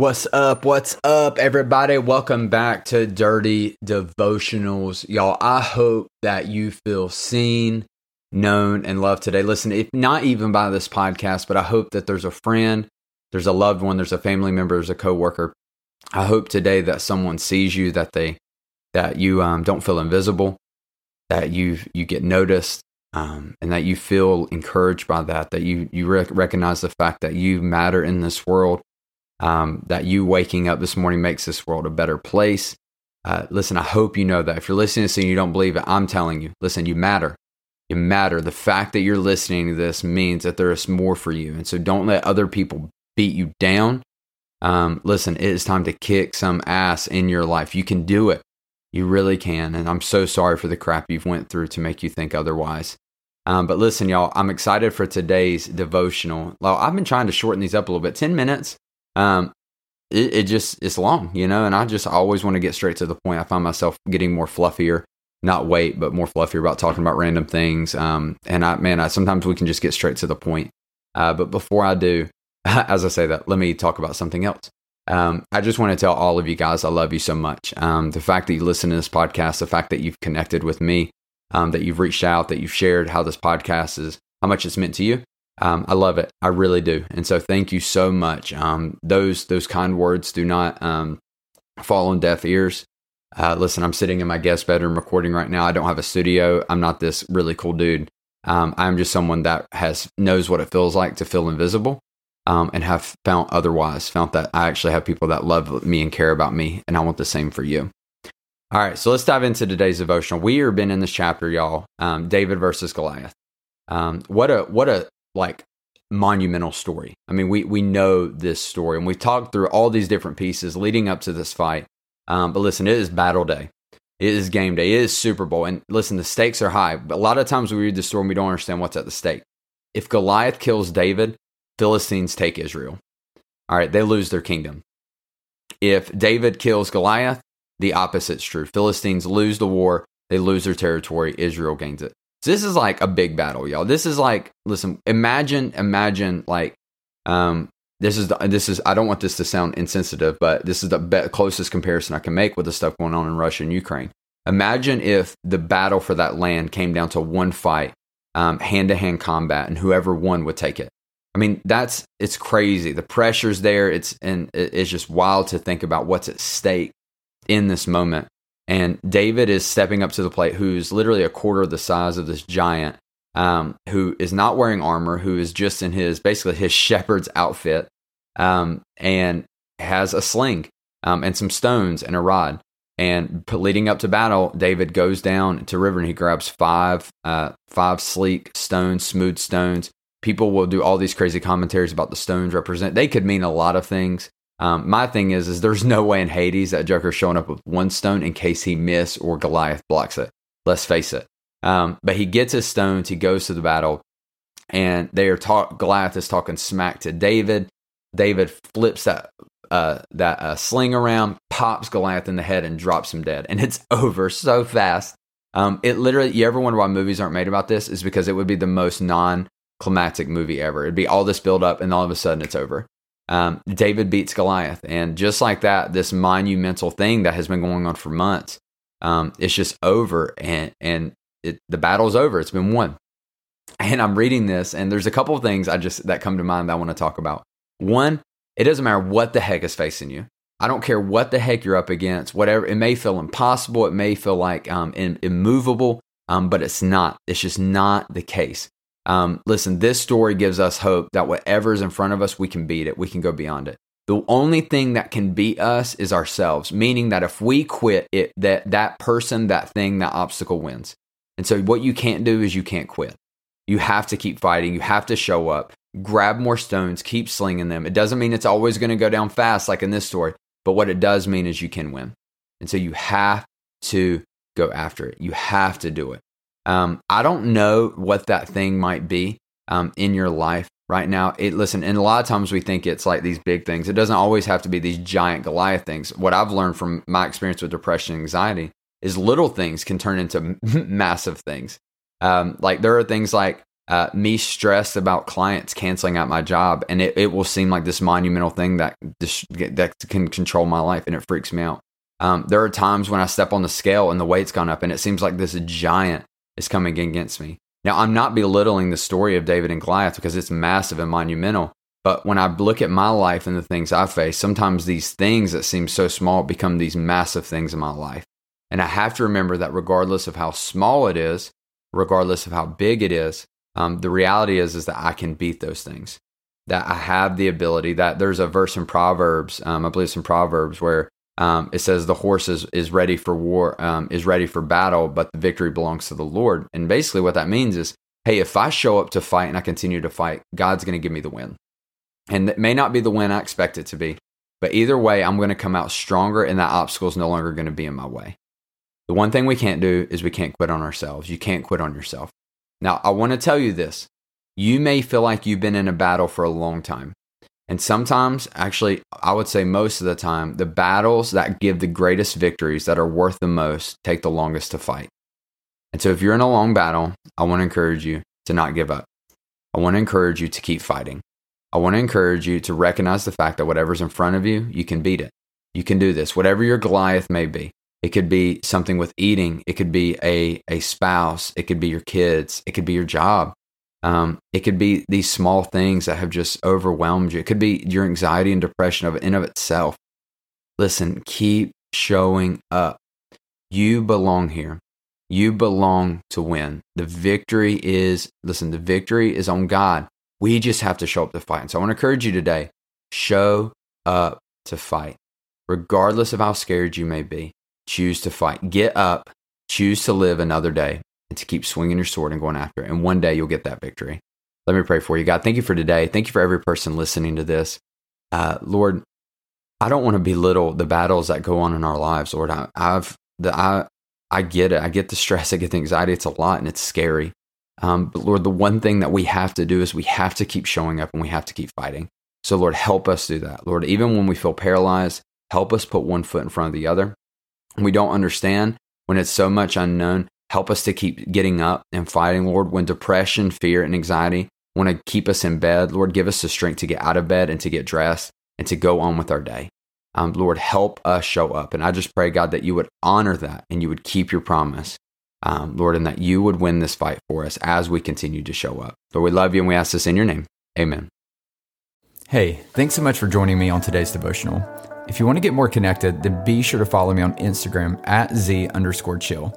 What's up? What's up, everybody? Welcome back to Dirty Devotionals. Y'all, I hope that you feel seen, known, and loved today. Listen, if not even by this podcast, but I hope that there's a friend, there's a loved one, there's a family member, there's a coworker. I hope today that someone sees you, that they that you um, don't feel invisible, that you you get noticed, um, and that you feel encouraged by that. That you you rec- recognize the fact that you matter in this world um, that you waking up this morning makes this world a better place. Uh, listen, I hope you know that. If you're listening to this and you don't believe it, I'm telling you, listen, you matter. You matter. The fact that you're listening to this means that there is more for you. And so don't let other people beat you down. Um, listen, it is time to kick some ass in your life. You can do it. You really can. And I'm so sorry for the crap you've went through to make you think otherwise. Um, but listen, y'all, I'm excited for today's devotional. Well, I've been trying to shorten these up a little bit. 10 minutes um, it, it just it's long, you know, and I just always want to get straight to the point. I find myself getting more fluffier, not weight, but more fluffier about talking about random things. Um, and I, man, I sometimes we can just get straight to the point. Uh, but before I do, as I say that, let me talk about something else. Um, I just want to tell all of you guys I love you so much. Um, the fact that you listen to this podcast, the fact that you've connected with me, um, that you've reached out, that you've shared how this podcast is, how much it's meant to you. Um, I love it. I really do. And so thank you so much. Um, those those kind words do not um, fall on deaf ears. Uh, listen, I'm sitting in my guest bedroom recording right now. I don't have a studio. I'm not this really cool dude. Um, I'm just someone that has knows what it feels like to feel invisible, um, and have found otherwise. Found that I actually have people that love me and care about me, and I want the same for you. All right, so let's dive into today's devotional. We have been in this chapter, y'all. Um, David versus Goliath. Um, what a what a like monumental story. I mean, we we know this story, and we've talked through all these different pieces leading up to this fight. Um, but listen, it is battle day. It is game day. It is Super Bowl, and listen, the stakes are high. But a lot of times we read the story and we don't understand what's at the stake. If Goliath kills David, Philistines take Israel. All right, they lose their kingdom. If David kills Goliath, the opposite's true. Philistines lose the war, they lose their territory, Israel gains it. So this is like a big battle, y'all. This is like, listen, imagine, imagine like, um, this is the, this is I don't want this to sound insensitive, but this is the be- closest comparison I can make with the stuff going on in Russia and Ukraine. Imagine if the battle for that land came down to one fight, hand to hand combat, and whoever won would take it. I mean, that's it's crazy. The pressure's there. It's and it's just wild to think about what's at stake in this moment. And David is stepping up to the plate, who's literally a quarter of the size of this giant, um, who is not wearing armor, who is just in his basically his shepherd's outfit, um, and has a sling um, and some stones and a rod. And leading up to battle, David goes down to river and he grabs five, uh, five sleek stones, smooth stones. People will do all these crazy commentaries about the stones represent. They could mean a lot of things. Um, my thing is, is there's no way in Hades that Joker's showing up with one stone in case he miss or Goliath blocks it. Let's face it. Um, but he gets his stones. He goes to the battle, and they are talk. Goliath is talking smack to David. David flips that uh, that uh, sling around, pops Goliath in the head, and drops him dead. And it's over so fast. Um, it literally. You ever wonder why movies aren't made about this? Is because it would be the most non climactic movie ever. It'd be all this build up, and all of a sudden it's over um, David beats Goliath. And just like that, this monumental thing that has been going on for months, um, it's just over and, and it, the battle's over. It's been won. And I'm reading this, and there's a couple of things I just that come to mind that I want to talk about. One, it doesn't matter what the heck is facing you. I don't care what the heck you're up against, whatever. It may feel impossible. It may feel like um, immovable, um, but it's not. It's just not the case. Um, listen, this story gives us hope that whatever's in front of us, we can beat it. We can go beyond it. The only thing that can beat us is ourselves, meaning that if we quit it, that that person, that thing, that obstacle wins. And so what you can't do is you can't quit. You have to keep fighting. You have to show up. grab more stones, keep slinging them. It doesn't mean it's always going to go down fast, like in this story, but what it does mean is you can win. And so you have to go after it. You have to do it. Um, I don't know what that thing might be um, in your life right now. It listen, and a lot of times we think it's like these big things. It doesn't always have to be these giant Goliath things. What I've learned from my experience with depression and anxiety is little things can turn into massive things. Um, like there are things like uh, me stressed about clients canceling out my job, and it, it will seem like this monumental thing that that can control my life, and it freaks me out. Um, there are times when I step on the scale and the weight's gone up, and it seems like this giant is coming against me. Now, I'm not belittling the story of David and Goliath because it's massive and monumental. But when I look at my life and the things I face, sometimes these things that seem so small become these massive things in my life. And I have to remember that regardless of how small it is, regardless of how big it is, um, the reality is is that I can beat those things. That I have the ability. That there's a verse in Proverbs, um, I believe it's in Proverbs, where um, it says the horse is, is ready for war, um, is ready for battle, but the victory belongs to the Lord. And basically, what that means is, hey, if I show up to fight and I continue to fight, God's going to give me the win. And it may not be the win I expect it to be, but either way, I'm going to come out stronger, and that obstacle is no longer going to be in my way. The one thing we can't do is we can't quit on ourselves. You can't quit on yourself. Now, I want to tell you this. You may feel like you've been in a battle for a long time. And sometimes, actually, I would say most of the time, the battles that give the greatest victories that are worth the most take the longest to fight. And so, if you're in a long battle, I want to encourage you to not give up. I want to encourage you to keep fighting. I want to encourage you to recognize the fact that whatever's in front of you, you can beat it. You can do this, whatever your Goliath may be. It could be something with eating. It could be a, a spouse. It could be your kids. It could be your job. Um, it could be these small things that have just overwhelmed you. It could be your anxiety and depression of in of itself. Listen, keep showing up. You belong here. You belong to win. The victory is, listen, the victory is on God. We just have to show up to fight. And so I want to encourage you today show up to fight, regardless of how scared you may be choose to fight. Get up, choose to live another day, and to keep swinging your sword and going after it. And one day you'll get that victory. Let me pray for you. God, thank you for today. Thank you for every person listening to this. Uh, Lord, I don't want to belittle the battles that go on in our lives, Lord. I, have the I I get it. I get the stress. I get the anxiety. It's a lot and it's scary. Um, but Lord, the one thing that we have to do is we have to keep showing up and we have to keep fighting. So Lord, help us do that. Lord, even when we feel paralyzed, help us put one foot in front of the other we don't understand, when it's so much unknown, help us to keep getting up and fighting, Lord. When depression, fear, and anxiety want to keep us in bed, Lord, give us the strength to get out of bed and to get dressed and to go on with our day. Um, Lord, help us show up. And I just pray, God, that you would honor that and you would keep your promise, um, Lord, and that you would win this fight for us as we continue to show up. Lord, we love you and we ask this in your name. Amen. Hey, thanks so much for joining me on today's devotional. If you want to get more connected, then be sure to follow me on Instagram at Z underscore chill.